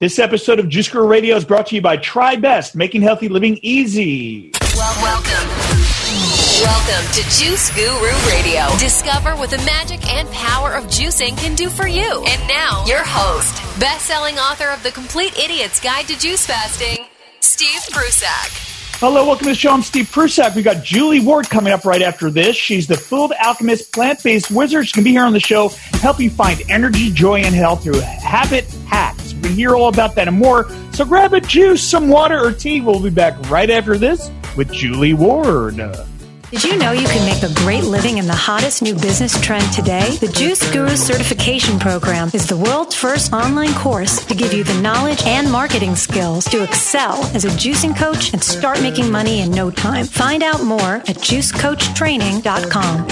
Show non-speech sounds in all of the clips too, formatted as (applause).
This episode of Juice Guru Radio is brought to you by Tribest, making healthy living easy. Welcome. Welcome to Juice Guru Radio. Discover what the magic and power of juicing can do for you. And now, your host, best-selling author of The Complete Idiot's Guide to Juice Fasting, Steve Prussack. Hello, welcome to the show. I'm Steve Prussack. We got Julie Ward coming up right after this. She's the Food Alchemist plant-based wizard. She can be here on the show, help you find energy, joy, and health through habit hacks. We hear all about that and more. So grab a juice, some water, or tea. We'll be back right after this with Julie Ward. Did you know you can make a great living in the hottest new business trend today? The Juice Guru Certification Program is the world's first online course to give you the knowledge and marketing skills to excel as a juicing coach and start making money in no time. Find out more at juicecoachtraining.com.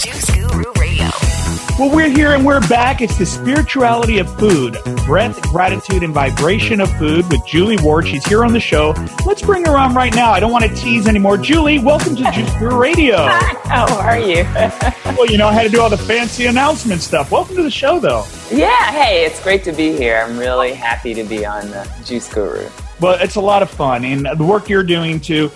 Juice Guru. Well, we're here and we're back. It's the spirituality of food, breath, gratitude, and vibration of food with Julie Ward. She's here on the show. Let's bring her on right now. I don't want to tease anymore. Julie, welcome to Juice Guru Radio. (laughs) How are you? (laughs) well, you know, I had to do all the fancy announcement stuff. Welcome to the show, though. yeah, hey, it's great to be here. I'm really happy to be on the Juice Guru. Well, it's a lot of fun, and the work you're doing too.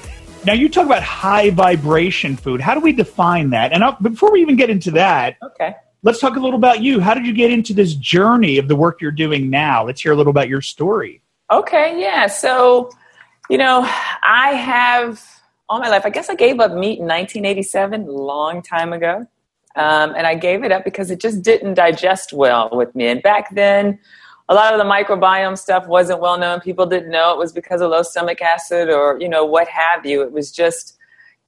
Now, you talk about high vibration food. How do we define that? And I'll, before we even get into that, Okay. Let's talk a little about you. How did you get into this journey of the work you're doing now? Let's hear a little about your story. Okay, yeah. So, you know, I have all my life, I guess I gave up meat in 1987, long time ago. Um, and I gave it up because it just didn't digest well with me. And back then, a lot of the microbiome stuff wasn't well known. People didn't know it was because of low stomach acid or, you know, what have you. It was just,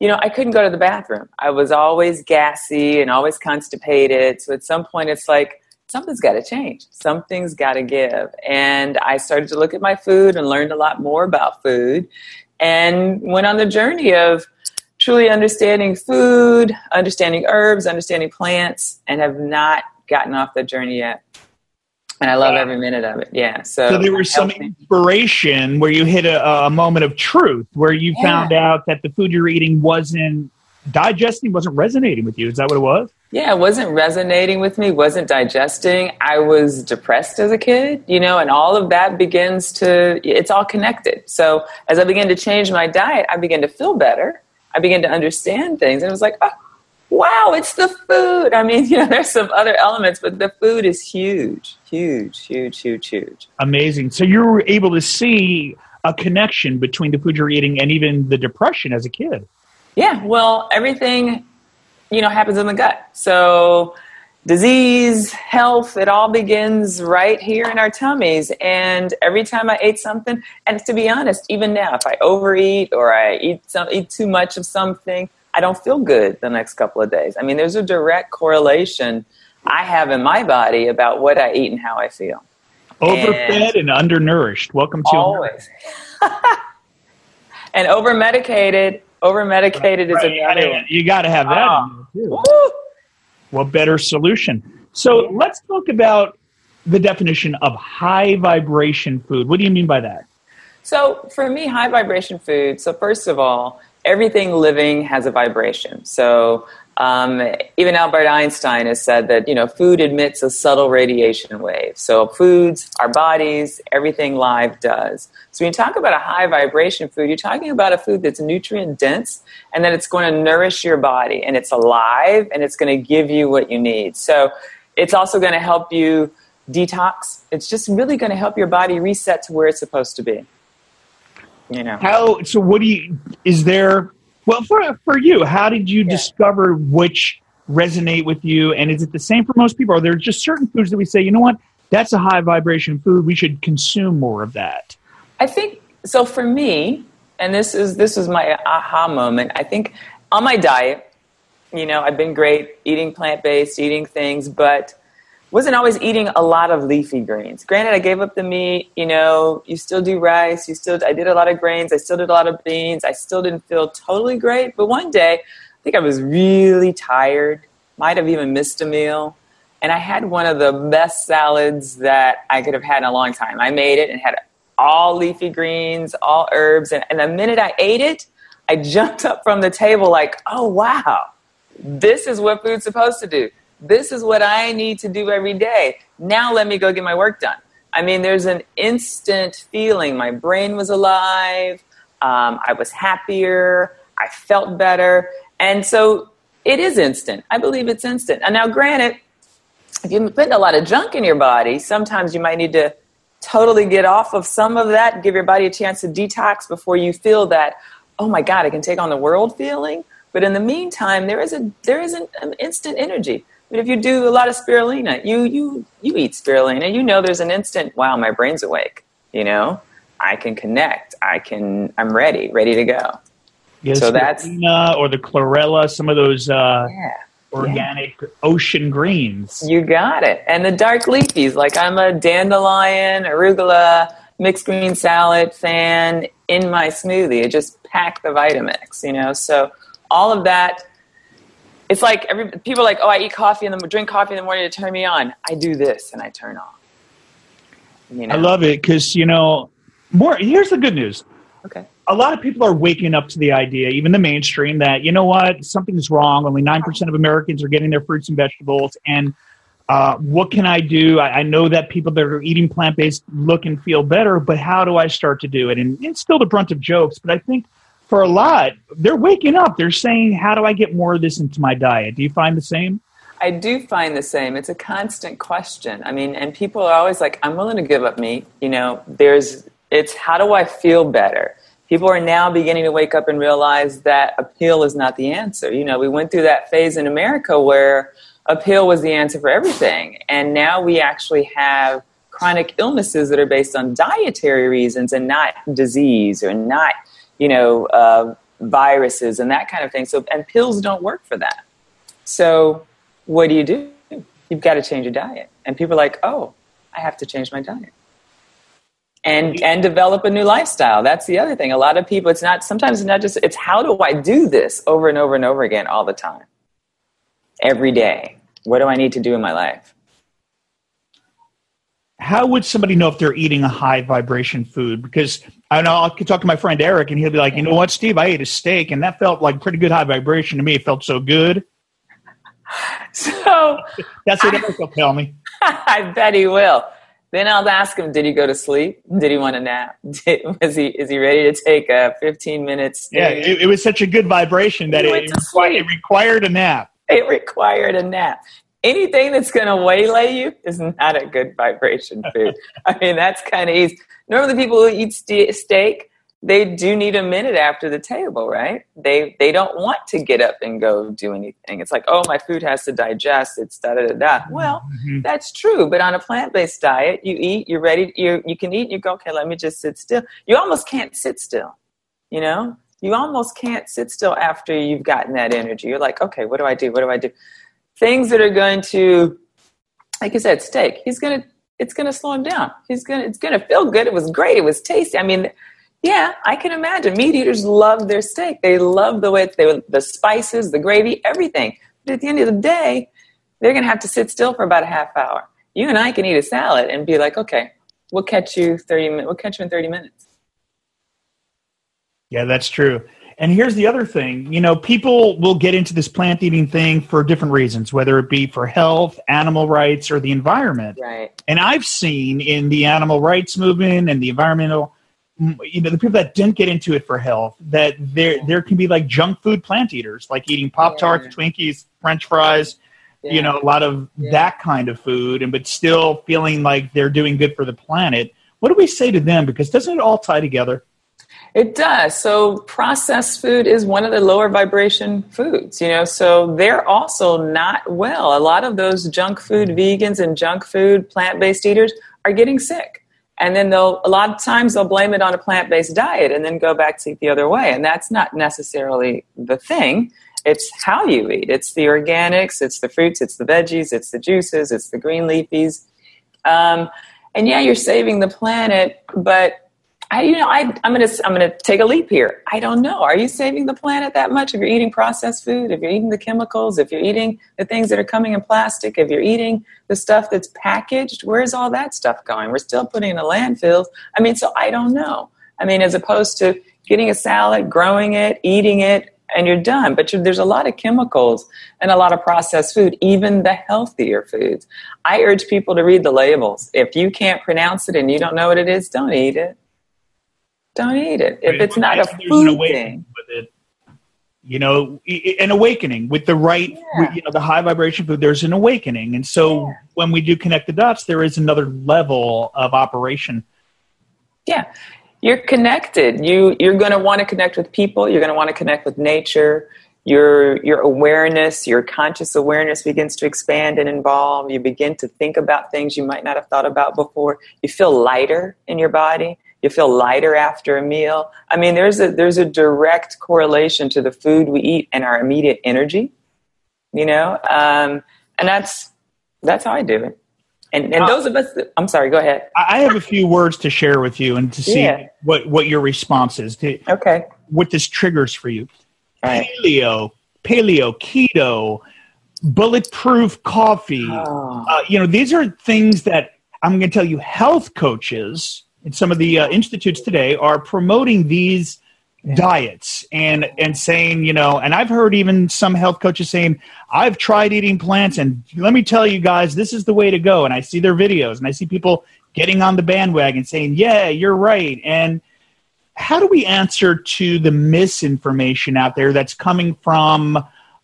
you know, I couldn't go to the bathroom. I was always gassy and always constipated. So at some point, it's like, something's got to change. Something's got to give. And I started to look at my food and learned a lot more about food and went on the journey of truly understanding food, understanding herbs, understanding plants, and have not gotten off the journey yet. And I love every minute of it. Yeah. So, So there was some inspiration where you hit a, a moment of truth, where you Yeah. found out that the food you're eating wasn't digesting, wasn't resonating with you. Is that what it was? Yeah, it wasn't resonating with me, wasn't digesting. I was depressed as a kid, you know, and all of that begins to, it's all connected. So as I began to change my diet, I began to feel better. I began to understand things. And it was like, oh, wow, it's the food. I mean, (laughs) you know, there's some other elements, but the food is huge, huge, huge, huge, huge. Amazing. So you were able to see a connection between the food you're eating and even the depression as a kid. Yeah, well, everything, you know, happens in the gut. So disease, health, it all begins right here in our tummies. And every time I ate something, and to be honest, even now, if I overeat or I eat some eat too much of something, I don't feel good the next couple of days. I mean, there's a direct correlation I have in my body about what I eat and how I feel. Overfed and undernourished. Welcome to Always. (laughs) and over medicated, over medicated is Right, another one. You got to have that. Oh. in there, ah. too. Woo! What better solution? So mm-hmm. let's talk about the definition of high vibration food. What do you mean by that? So for me, high vibration food. So first of all, everything living has a vibration. So um, even Albert Einstein has said that you know food emits a subtle radiation wave. So foods, our bodies, everything live does. So when you talk about a high vibration food, you're talking about a food that's nutrient dense and that it's going to nourish your body and it's alive and it's going to give you what you need. So it's also going to help you detox. It's just really going to help your body reset to where it's supposed to be. You know. How? So what do you? Is there? Well, for for you, how did you Yeah. discover which resonate with you? And is it the same for most people? Are there just certain foods that we say, you know what, that's a high vibration food. We should consume more of that. I think so for me, and this is this was my aha moment. I think on my diet, you know, I've been great eating plant based, eating things, but wasn't always eating a lot of leafy greens. Granted, I gave up the meat. You know, you still do rice. You still, I did a lot of grains. I still did a lot of beans. I still didn't feel totally great. But one day, I think I was really tired. Might have even missed a meal. And I had one of the best salads that I could have had in a long time. I made it and had all leafy greens, all herbs. And, and the minute I ate it, I (laughs) jumped up from the table like, oh, wow, this is what food's supposed to do. This is what I need to do every day. Now let me go get my work done. I mean, there's an instant feeling. My brain was alive. Um, I was happier. I felt better. And so it is instant. I believe it's instant. And now, granted, if you're putting a lot of junk in your body, sometimes you might need to totally get off of some of that, give your body a chance to detox before you feel that, oh my God, I can take on the world feeling. But in the meantime, there is a there is an, an instant energy. But if you do a lot of spirulina, you you you eat spirulina, you know there's an instant, wow, my brain's awake. You know, I can connect. I can. I'm ready, ready to go. Yeah, so that's or the chlorella, some of those uh, yeah, organic yeah. ocean greens. You got it. And the dark leafies, like I'm a dandelion, arugula, mixed green salad fan in my smoothie. It just pack the Vitamix, you know. So all of that it's like every people are like, oh, I eat coffee and then drink coffee in the morning to turn me on. I do this and I turn off. You know? I love it because you know more. Here's the good news. Okay. A lot of people are waking up to the idea, even the mainstream, that you know what, something's wrong. Only nine percent of Americans are getting their fruits and vegetables, and uh, what can I do? I, I, know that people that are eating plant based look and feel better, but how do I start to do it? And it's still the brunt of jokes, but I think for a lot, they're waking up. They're saying, How do I get more of this into my diet? Do you find the same? I do find the same. It's a constant question. I mean, and people are always like, I'm willing to give up meat. You know, there's, it's how do I feel better? People are now beginning to wake up and realize that appeal is not the answer. You know, we went through that phase in America where appeal was the answer for everything. And now we actually have chronic illnesses that are based on dietary reasons and not disease or not you know, uh, viruses and that kind of thing. So, and pills don't work for that. So, what do you do? You've got to change your diet. And people are like, oh, I have to change my diet. And, and develop a new lifestyle. That's the other thing. A lot of people, it's not, sometimes it's not just, it's how do I do this over and over and over again all the time? Every day. What do I need to do in my life? How would somebody know if they're eating a high vibration food? Because I know I could talk to my friend Eric, and he'll be like, "You know what, Steve? I ate a steak, and that felt like pretty good high vibration to me. It felt so good." (laughs) So that's what I, Eric will tell me. (laughs) I bet he will. Then I'll ask him, "Did he go to sleep? Did he want a nap? (laughs) Did, was he is he ready to take a fifteen minutes?" Yeah, it, it, was such a good vibration that it, it, required, it required a nap. It required a nap anything that's going to waylay you is not a good vibration (laughs) food. I mean, that's kind of easy. Normally, people who eat st- steak, they do need a minute after the table, right? They they don't want to get up and go do anything. It's like, oh, my food has to digest. It's da da da da. Well, mm-hmm. that's true, but on a plant based diet, you eat, you're ready, you you can eat, and you go, okay, let me just sit still. You almost can't sit still, you know. You almost can't sit still after you've gotten that energy. You're like, okay, what do I do? What do I do? Things that are going to, like you said, steak. He's to, it's to slow him down. He's to, it's to feel good. It was great. It was tasty. I mean, yeah, I can imagine. Meat eaters love their steak. They love the way they, the spices, the gravy, everything. But at the end of the day, they're to have to sit still for about a half hour. You and I can eat a salad and be like, okay, we'll catch you 30 minutes. We'll catch you in 30 minutes. Yeah, that's true. And here's the other thing you know, people will get into this plant eating thing for different reasons, whether it be for health, animal rights, or the environment. Right. And I've seen in the animal rights movement and the environmental, you know, the people that didn't get into it for health, that there there can be like junk food plant eaters, like eating Pop Tarts, yeah. Twinkies, French fries. Yeah. You know, a lot of yeah. that kind of food, and but still feeling like they're doing good for the planet. What do we say to them? Because doesn't it all tie together? It does. So processed food is one of the lower vibration foods, you know, so they're also not well. A lot of those junk food vegans and junk food plant-based eaters are getting sick. And then they'll a lot of times they'll blame it on a plant-based diet and then go back to eat the other way. And that's not necessarily the thing. It's how you eat. It's the organics, it's the fruits, it's the veggies, it's the juices, it's the green leafies. Um, and yeah, you're saving the planet, but I, you know, I, I'm going to, I'm going to take a leap here. I don't know. Are you saving the planet that much if you're eating processed food? If you're eating the chemicals? If you're eating the things that are coming in plastic? If you're eating the stuff that's packaged? Where's all that stuff going? We're still putting in the landfills. I mean, so I don't know. I mean, as opposed to getting a salad, growing it, eating it, and you're done. But there's a lot of chemicals and a lot of processed food, even the healthier foods. I urge people to read the labels. If you can't pronounce it and you don't know what it is, don't eat it. Don't eat it. If it's not a food thing. With it, You know, an awakening with the right, yeah. you know, the high vibration food. There's an awakening, and so yeah. when we do connect the dots, there is another level of operation. Yeah, you're connected. You you're going to want to connect with people. You're going to want to connect with nature. Your your awareness, your conscious awareness begins to expand and involve. You begin to think about things you might not have thought about before. You feel lighter in your body. You feel lighter after a meal. I mean, there's a there's a direct correlation to the food we eat and our immediate energy. You know, um, and that's that's how I do it. And, and uh, those of us, that, I'm sorry, go ahead. I have a few words to share with you and to see yeah. what, what your response is. To, okay. What this triggers for you. Right. Paleo, paleo, keto, bulletproof coffee. Oh. Uh, you know, these are things that I'm going to tell you health coaches and some of the uh, institutes today are promoting these yeah. diets and and saying you know and i've heard even some health coaches saying i've tried eating plants and let me tell you guys this is the way to go. And i see their videos and i see people getting on the bandwagon saying yeah you're right. And how do we answer to the misinformation out there that's coming from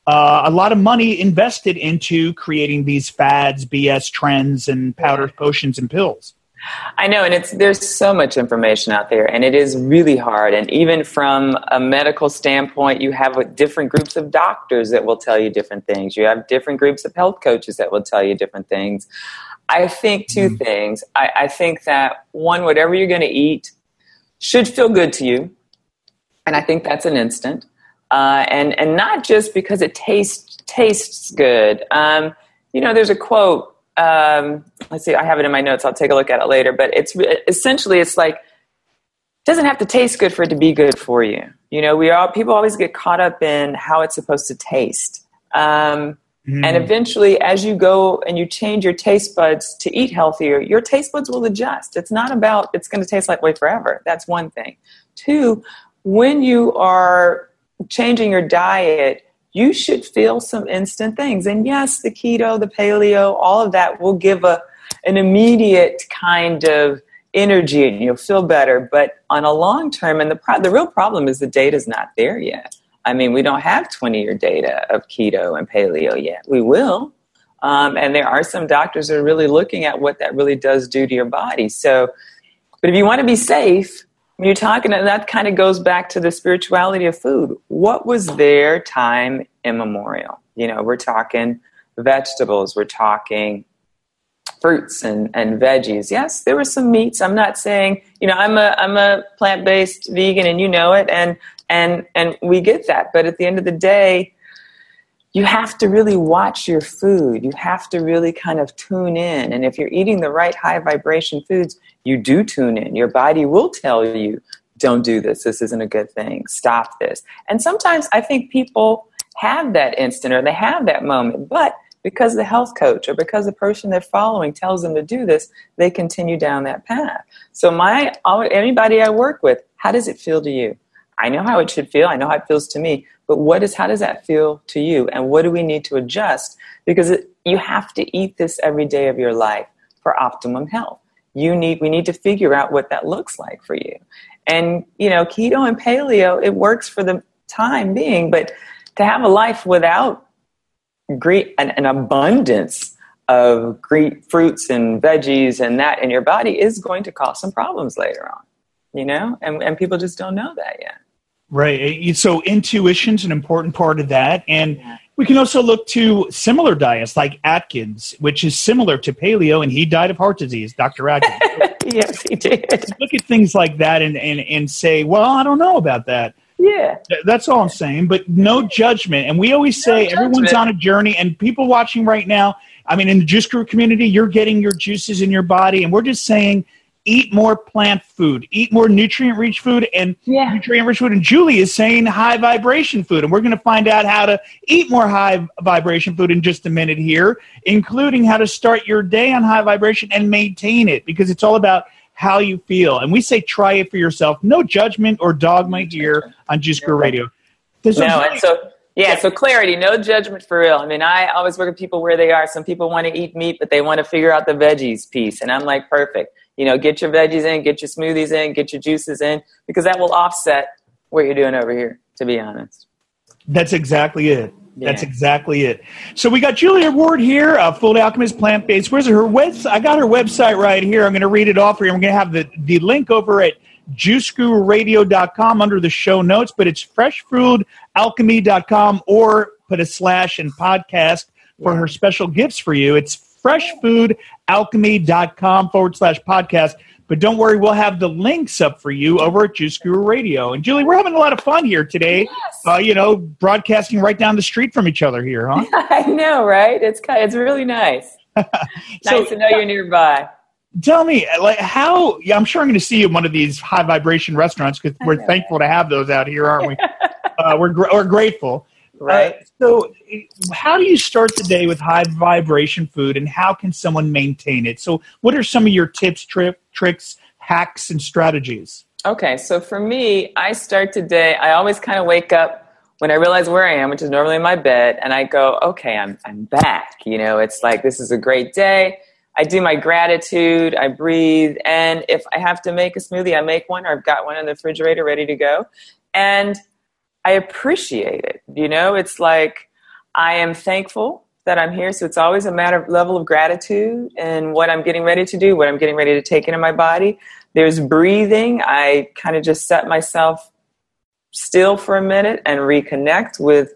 uh, a lot of money invested into creating these fads bs trends and powders potions and pills I know, and it's there's so much information out there, and it is really hard. And even from a medical standpoint, you have different groups of doctors that will tell you different things. You have different groups of health coaches that will tell you different things. I think 2 mm-hmm. things. I, I think that one, whatever you're going to eat should feel good to you, and I think that's an instant. Uh, and and not just because it tastes tastes good. Um, you know, there's a quote um, let's see, I have it in my notes. I'll take a look at it later. But it's essentially it's like it doesn't have to taste good for it to be good for you. You know, we all people always get caught up in how it's supposed to taste. Um, mm. And eventually, as you go and you change your taste buds to eat healthier, your taste buds will adjust. It's not about it's going to taste like way forever. That's one thing. Two, when you are changing your diet, you should feel some instant things. And yes, the keto, the paleo, all of that will give a an immediate kind of energy and you'll feel better. But on a long term, and the pro- the real problem is the data's not there yet. I mean, we don't have 20 year data of keto and paleo yet. We will. Um, and there are some doctors that are really looking at what that really does do to your body. So, but if you want to be safe, you're talking, and that kind of goes back to the spirituality of food. What was their time immemorial? You know, we're talking vegetables, we're talking fruits and, and veggies. Yes, there were some meats. I'm not saying, you know, I'm a I'm a plant based vegan and you know it and and and we get that. But at the end of the day, you have to really watch your food. You have to really kind of tune in. And if you're eating the right high vibration foods, you do tune in. Your body will tell you, don't do this. This isn't a good thing. Stop this. And sometimes I think people have that instant or they have that moment, but because the health coach or because the person they're following tells them to do this, they continue down that path. So my anybody I work with, how does it feel to you? I know how it should feel. I know how it feels to me. But what is how does that feel to you? And what do we need to adjust? Because it, you have to eat this every day of your life for optimum health. You need we need to figure out what that looks like for you. And you know, keto and paleo it works for the time being, but to have a life without great an, an abundance of great fruits and veggies and that in your body is going to cause some problems later on. You know, and and people just don't know that yet. Right. So intuition's an important part of that. And we can also look to similar diets like Atkins, which is similar to paleo, and he died of heart disease, Dr. Atkins. (laughs) yes, he did. Look at things like that and, and, and say, well, I don't know about that. Yeah. That's all I'm saying, but no judgment. And we always say no everyone's on a journey, and people watching right now, I mean, in the Juice Guru community, you're getting your juices in your body, and we're just saying – eat more plant food, eat more nutrient rich food and yeah. nutrient rich food. And Julie is saying high vibration food. And we're going to find out how to eat more high vibration food in just a minute here, including how to start your day on high vibration and maintain it because it's all about how you feel. And we say try it for yourself. No judgment or dogma here on Juice Guru Radio. This no, was- and so yeah, so clarity, no judgment for real. I mean, I always work with people where they are. Some people want to eat meat, but they want to figure out the veggies piece, and I'm like, perfect. You know, get your veggies in, get your smoothies in, get your juices in, because that will offset what you're doing over here. To be honest. That's exactly it. That's exactly it. So we got Julia Ward here, uh, Food Alchemist Plant Based. Where's her website? I got her website right here. I'm going to read it off for you. I'm going to have the, the link over at juicegururadio.com under the show notes, but it's freshfoodalchemy.com or put a slash in podcast for her special gifts for you. It's freshfoodalchemy.com forward slash podcast. But don't worry, we'll have the links up for you over at Juice Guru Radio. And Julie, we're having a lot of fun here today. Yes. Uh, you know, broadcasting right down the street from each other here, huh? (laughs) I know, right? It's kind it's really nice. (laughs) nice to know you're nearby. Tell me, like, how? Yeah, I'm sure I'm going to see you in one of these high vibration restaurants because we're thankful to have those out here, aren't we? (laughs) uh, we're gr- we're grateful. Right. Uh, so, how do you start the day with high vibration food, and how can someone maintain it? So, what are some of your tips, tri- tricks, hacks, and strategies? Okay, so for me, I start today. I always kind of wake up when I realize where I am, which is normally in my bed, and I go, okay, I'm I'm back. You know, it's like this is a great day. I do my gratitude, I breathe, and if I have to make a smoothie, I make one, or I've got one in the refrigerator ready to go, and I appreciate it. You know, it's like I am thankful that I'm here. So it's always a matter of level of gratitude and what I'm getting ready to do, what I'm getting ready to take into my body. There's breathing. I kind of just set myself still for a minute and reconnect with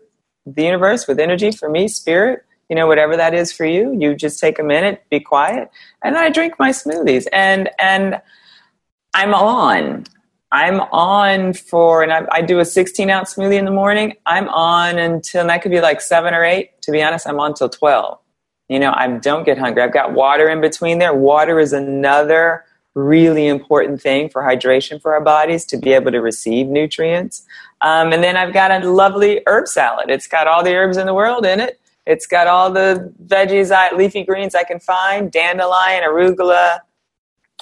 the universe, with energy for me, spirit, you know, whatever that is for you. You just take a minute, be quiet, and I drink my smoothies. And and I'm on. I'm on for, and I, I do a 16 ounce smoothie in the morning. I'm on until, that could be like seven or eight. To be honest, I'm on till 12. You know, I don't get hungry. I've got water in between there. Water is another really important thing for hydration for our bodies to be able to receive nutrients. Um, and then I've got a lovely herb salad. It's got all the herbs in the world in it. It's got all the veggies, I, leafy greens I can find, dandelion, arugula,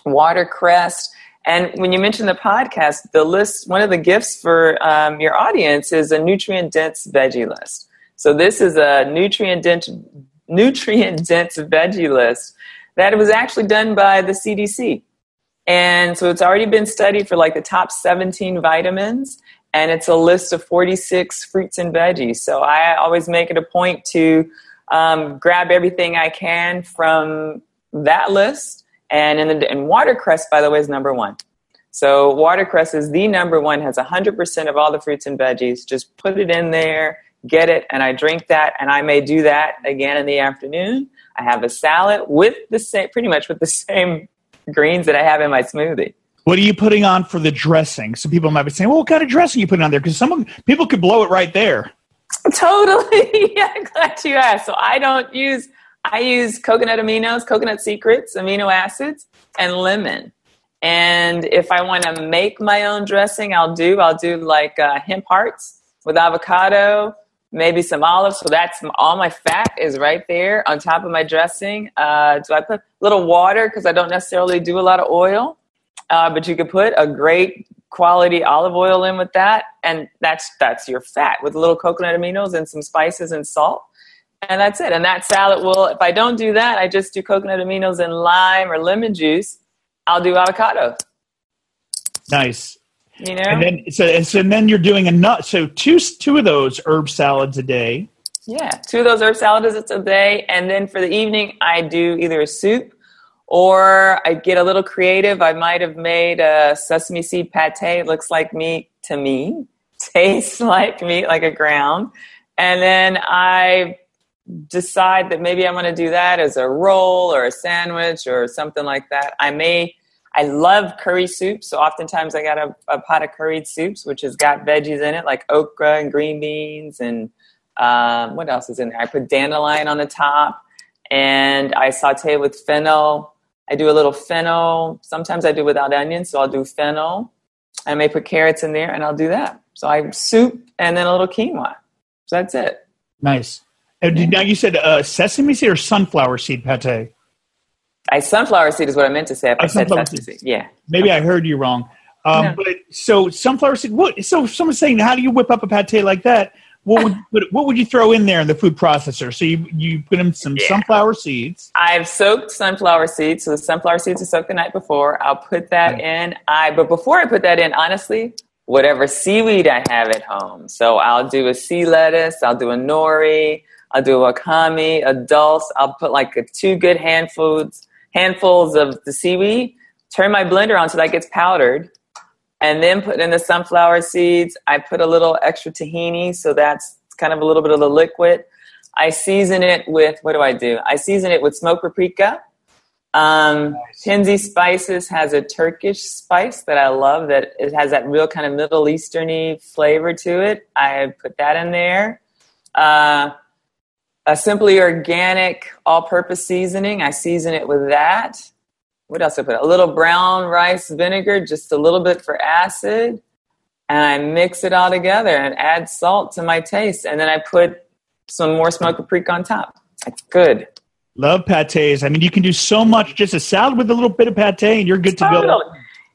watercress. And when you mentioned the podcast, the list, one of the gifts for um, your audience is a nutrient dense veggie list. So this is a nutrient dense, nutrient dense veggie list that was actually done by the CDC. And so it's already been studied for like the top 17 vitamins, and it's a list of 46 fruits and veggies. So I always make it a point to um, grab everything I can from that list. And in the, and watercress, by the way, is number one. So watercress is the number one, has 100% of all the fruits and veggies. Just put it in there, get it, and I drink that. And I may do that again in the afternoon. I have a salad with the same, pretty much with the (laughs) same greens that I have in my smoothie. What are you putting on for the dressing? So people might be saying, "Well, what kind of dressing are you putting on there?" Because some people could blow it right there. Totally. (laughs) yeah, glad you asked. So I don't use I use coconut aminos, coconut secrets, amino acids, and lemon. And if I want to make my own dressing, I'll do I'll do like uh, hemp hearts with avocado, maybe some olives. So that's all my fat is right there on top of my dressing. Uh, do I put a little water because I don't necessarily do a lot of oil, uh, but you could put a great quality olive oil in with that, and that's that's your fat with a little coconut aminos and some spices and salt. And that's it. And that salad will, if I don't do that, I just do coconut aminos and lime or lemon juice. I'll do avocado. Nice. You know? And then so, so and then you're doing a nut. So two two of those herb salads a day. Yeah, two of those herb salads a day, and then for the evening, I do either a soup or I get a little creative. I might have made a sesame seed pate. It looks like meat to me, (laughs) tastes like meat, like a ground, and then I decide that maybe I want to do that as a roll or a sandwich or something like that. I may. I love curry soup, so oftentimes I got a, a pot of curried soups, which has got veggies in it, like okra and green beans and um, what else is in there? I put dandelion on the top and I saute with fennel. I do a little fennel. Sometimes I do without onions, so I'll do fennel. I may put carrots in there and I'll do that. So I soup and then a little quinoa. So that's it. Nice. And did- now you said uh, sesame seed or sunflower seed pate. I sunflower seed is what I meant to say. If I Oh, said sesame seed. seed. Yeah. Maybe I heard you wrong. Um, no. But so sunflower seed. What? So someone's saying, how do you whip up a pate like that? What would what would you throw in there in the food processor? So you you put in some yeah. sunflower seeds. I've soaked sunflower seeds. So the sunflower seeds are soaked the night before. I'll put that in. I but before I put that in, honestly, whatever seaweed I have at home. So I'll do a sea lettuce. I'll do a nori. I'll do a wakame, a dulse. I'll put like a, two good handfuls handfuls of the seaweed. Turn my blender on so that gets powdered and then put in the sunflower seeds. I put a little extra tahini, so that's kind of a little bit of the liquid. I season it with what do I do? I season it with smoked paprika. Um, nice. Penzeys Spices has a Turkish spice that I love. That it has that real kind of Middle Easterny flavor to it. I put that in there. Uh, a simply organic all-purpose seasoning. I season it with that what else I put? A little brown rice vinegar, just a little bit for acid. And I mix it all together and add salt to my taste. And then I put some more smoked paprika on top. It's good. Love pates. I mean, you can do so much. Just a salad with a little bit of pate, and you're good to go.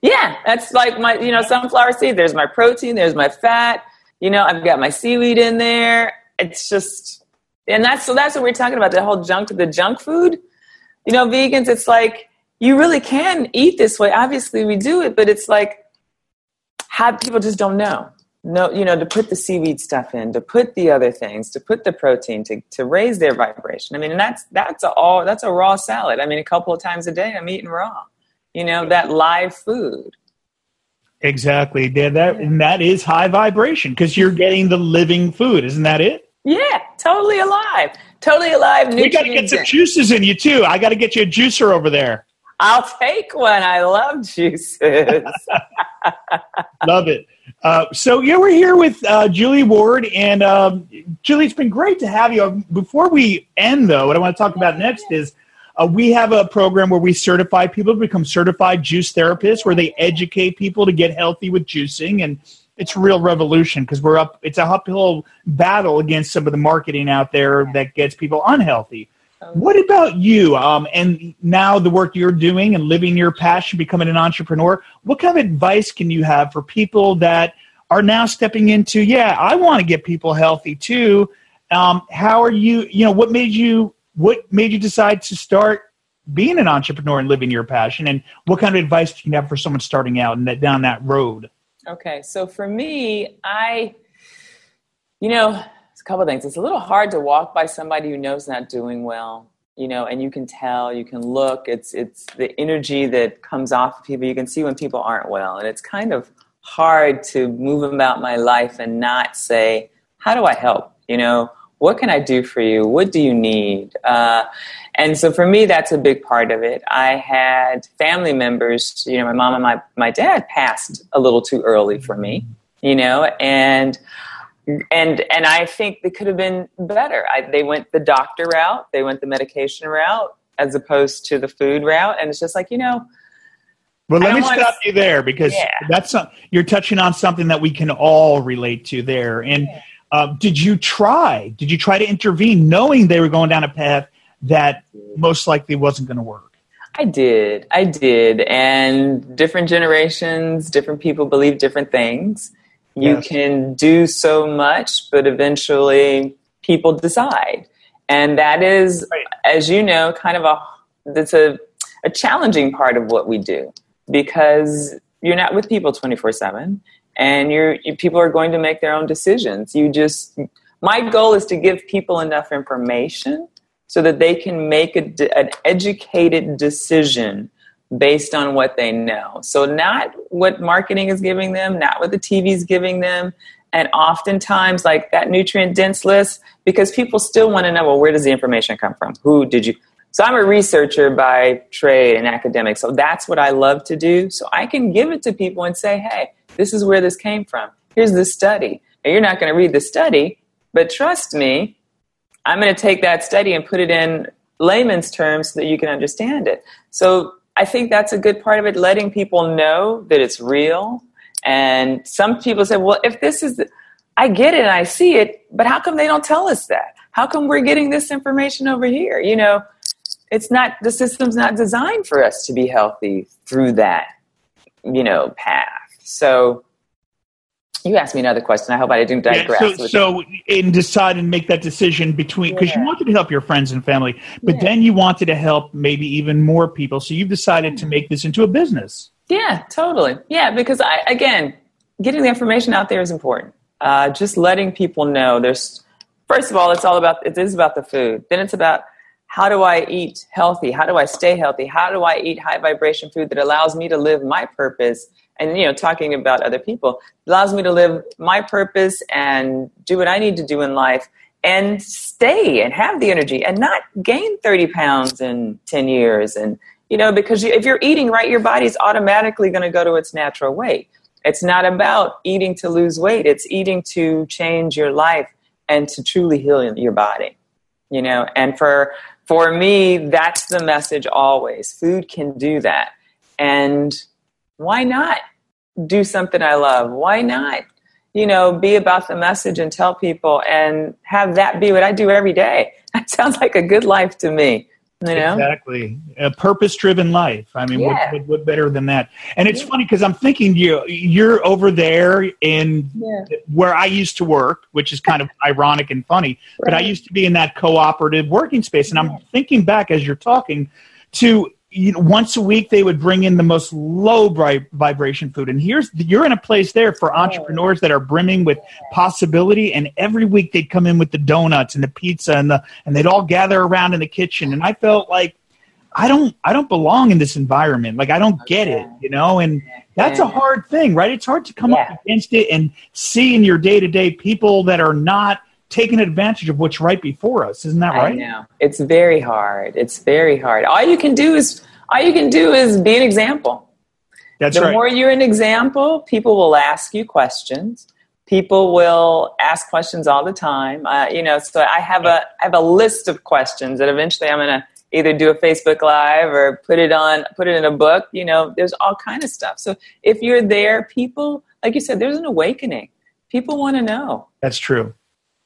Yeah, that's like my, you know, sunflower seed. There's my protein. There's my fat. You know, I've got my seaweed in there. It's just, and that's so that's what we're talking about. The whole junk, the junk food. You know, vegans. It's like you really can eat this way. Obviously, we do it, but it's like how people just don't know. No, you know, to put the seaweed stuff in, to put the other things, to put the protein, to, to raise their vibration. I mean, and that's that's a all that's a raw salad. I mean, a couple of times a day, I'm eating raw. You know, that live food. Exactly. Yeah, that and that is high vibration because you're getting the living food. Isn't that it? Yeah, totally alive. Totally alive. We got to get some juices in you too. I got to get you a juicer over there. I'll take one. I love juices. (laughs) love it. Uh, so yeah, we're here with uh, Julie Ward, and um, Julie, it's been great to have you. Before we end, though, what I want to talk about next is uh, we have a program where we certify people to become certified juice therapists, where they educate people to get healthy with juicing, and it's a real revolution because we're up. It's a uphill battle against some of the marketing out there that gets people unhealthy. What about you? Um, and now the work you're doing and living your passion, becoming an entrepreneur. What kind of advice can you have for people that are now stepping into? Yeah, I want to get people healthy too. Um, how are you? You know, what made you? What made you decide to start being an entrepreneur and living your passion? And what kind of advice can you have for someone starting out and that down that road? Okay, so for me, I, you know, a couple things. It's a little hard to walk by somebody who knows not doing well, you know, and you can tell, you can look. It's it's the energy that comes off of people. You can see when people aren't well, and it's kind of hard to move about my life and not say, "How do I help?" You know, what can I do for you? What do you need? Uh, and so for me, that's a big part of it. I had family members, you know, my mom and my, my dad passed a little too early for me, you know, and and and I think they could have been better. I, they went the doctor route, they went the medication route, as opposed to the food route, and it's just like you know. Well, let me stop to, you there because yeah. that's you're touching on something that we can all relate to there. And yeah. uh, did you try? Did you try to intervene, knowing they were going down a path that most likely wasn't going to work? I did. I did. And different generations, different people believe different things. You yes. can do so much, but eventually people decide. And that is, right. as you know, kind of a that's a, a challenging part of what we do because you're not with people 24 7 and you're you, people are going to make their own decisions you just my goal is to give people enough information so that they can make a, an educated decision based on what they know. So, not what marketing is giving them, not what the TV is giving them. And oftentimes, like that nutrient dense list, because people still want to know well, where does the information come from? Who did you? So, I'm a researcher by trade and academic. So, that's what I love to do. So, I can give it to people and say, hey, this is where this came from. Here's the study. And you're not going to read the study, but trust me, I'm going to take that study and put it in layman's terms so that you can understand it. So I think that's a good part of it, letting people know that it's real. And some people say, well, if this is, I get it and I see it, but how come they don't tell us that? How come we're getting this information over here? You know, it's not, the system's not designed for us to be healthy through that, you know, path. So you asked me another question. I hope I didn't digress. Yeah, so, so in deciding to make that decision between because yeah. you wanted to help your friends and family, but yeah. then you wanted to help maybe even more people. So you've decided to make this into a business. Yeah, totally. Yeah, because I again, getting the information out there is important. Uh, just letting people know. There's first of all, it's all about it is about the food. Then it's about how do I eat healthy? How do I stay healthy? How do I eat high vibration food that allows me to live my purpose and you know talking about other people allows me to live my purpose and do what i need to do in life and stay and have the energy and not gain 30 pounds in 10 years. And you know because if you're eating right your body's automatically going to go to its natural weight. It's not about eating to lose weight. It's eating to change your life and to truly heal your body you know? And for for me that's the message always. Food can do that. And why not do something I love? Why not, you know, be about the message and tell people and have that be what I do every day? (laughs) That sounds like a good life to me. You know? Exactly. A purpose driven life. I mean, yeah. what, what, what, better than that? And it's yeah. funny because I'm thinking you, you're over there in yeah. where I used to work, which is kind of (laughs) ironic and funny, right. but I used to be in that cooperative working space. And I'm thinking back as you're talking to you know, once a week they would bring in the most low vibration food. And here's you're in a place there for entrepreneurs that are brimming with possibility. And every week they'd come in with the donuts and the pizza and the and they'd all gather around in the kitchen. And i felt like i don't i don't belong in this environment. Like i don't get it you know? And that's a hard thing right? It's hard to come yeah. up against it and see in your day-to-day people that are not taking advantage of what's right before us. Isn't that right? I know. It's very hard. It's very hard. All you can do is all you can do is be an example. That's the right. more you're an example, people will ask you questions. People will ask questions all the time. Uh, you know, so I have a I have a list of questions that eventually I'm going to either do a Facebook live or put it on put it in a book. You know, there's all kind of stuff. So if you're there, people like you said, there's an awakening. People want to know. That's true.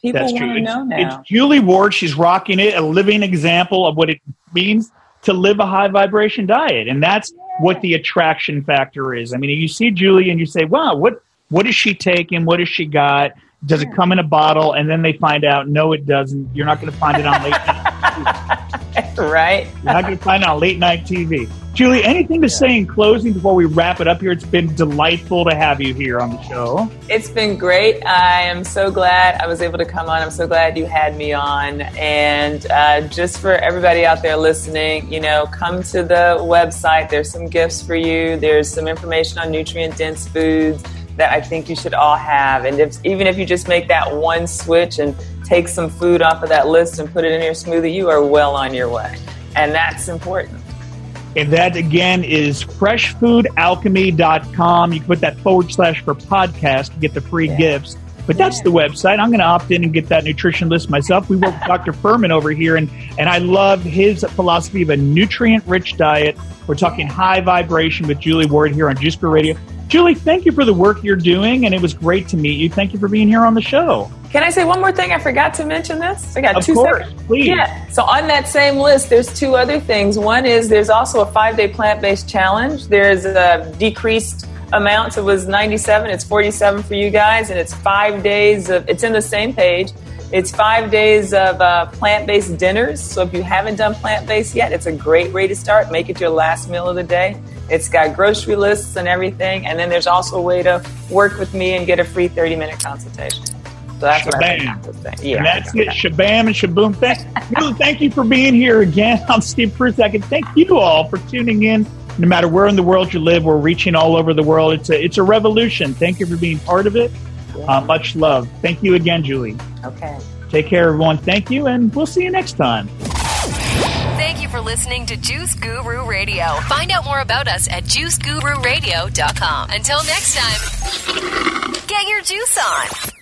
People to know now. It's Julie Ward. She's rocking it. A living example of what it means to live a high vibration diet, and that's yeah. what the attraction factor is. I mean, you see Julie and you say, "Wow, what what is she taking? What has she got? Does it come in a bottle?" And then they find out, no, it doesn't. You're not going to find it on late night. (laughs) right. You're not going to find it on late night TV. Julie, anything to say in closing before we wrap it up here? It's been delightful to have you here on the show. It's been great. I am so glad I was able to come on. I'm so glad you had me on. And uh, just for everybody out there listening, you know, come to the website. There's some gifts for you. There's some information on nutrient dense foods that I think you should all have. And if, even if you just make that one switch and take some food off of that list and put it in your smoothie, you are well on your way. And that's important. And that again is freshfoodalchemy.com. You can put that forward slash for podcast to get the free yeah. gifts. But that's yeah. the website. I'm going to opt in and get that nutrition list myself. We work with Dr. Fuhrman over here, and, and I love his philosophy of a nutrient rich diet. We're talking high vibration with Julie Ward here on Juice Radio. Julie, thank you for the work you're doing, and it was great to meet you. Thank you for being here on the show. Can I say one more thing? I forgot to mention this. I got of two course, seconds. Please. Yeah. So on that same list, there's two other things. One is there's also a five day plant based challenge. There's a decreased amount. So it was 97. It's 47 for you guys, and it's five days of. It's in the same page. It's five days of uh, plant based dinners. So if you haven't done plant based yet, it's a great way to start. Make it your last meal of the day. It's got grocery lists and everything. And then there's also a way to work with me and get a free 30 minute consultation. So that's Shabam. what I Yeah, and that's it. That. Shabam and shaboom. Thank, you, thank you for being here again. (laughs) I'm Steve Prussack, and thank you all for tuning in. No matter where in the world you live, we're reaching all over the world. It's a it's a revolution. Thank you for being part of it. Yeah. Uh, much love. Thank you again, Julie. Okay. Take care, everyone. Thank you, and we'll see you next time. Thank you for listening to Juice Guru Radio. Find out more about us at juicegururadio.com. Until next time, get your juice on.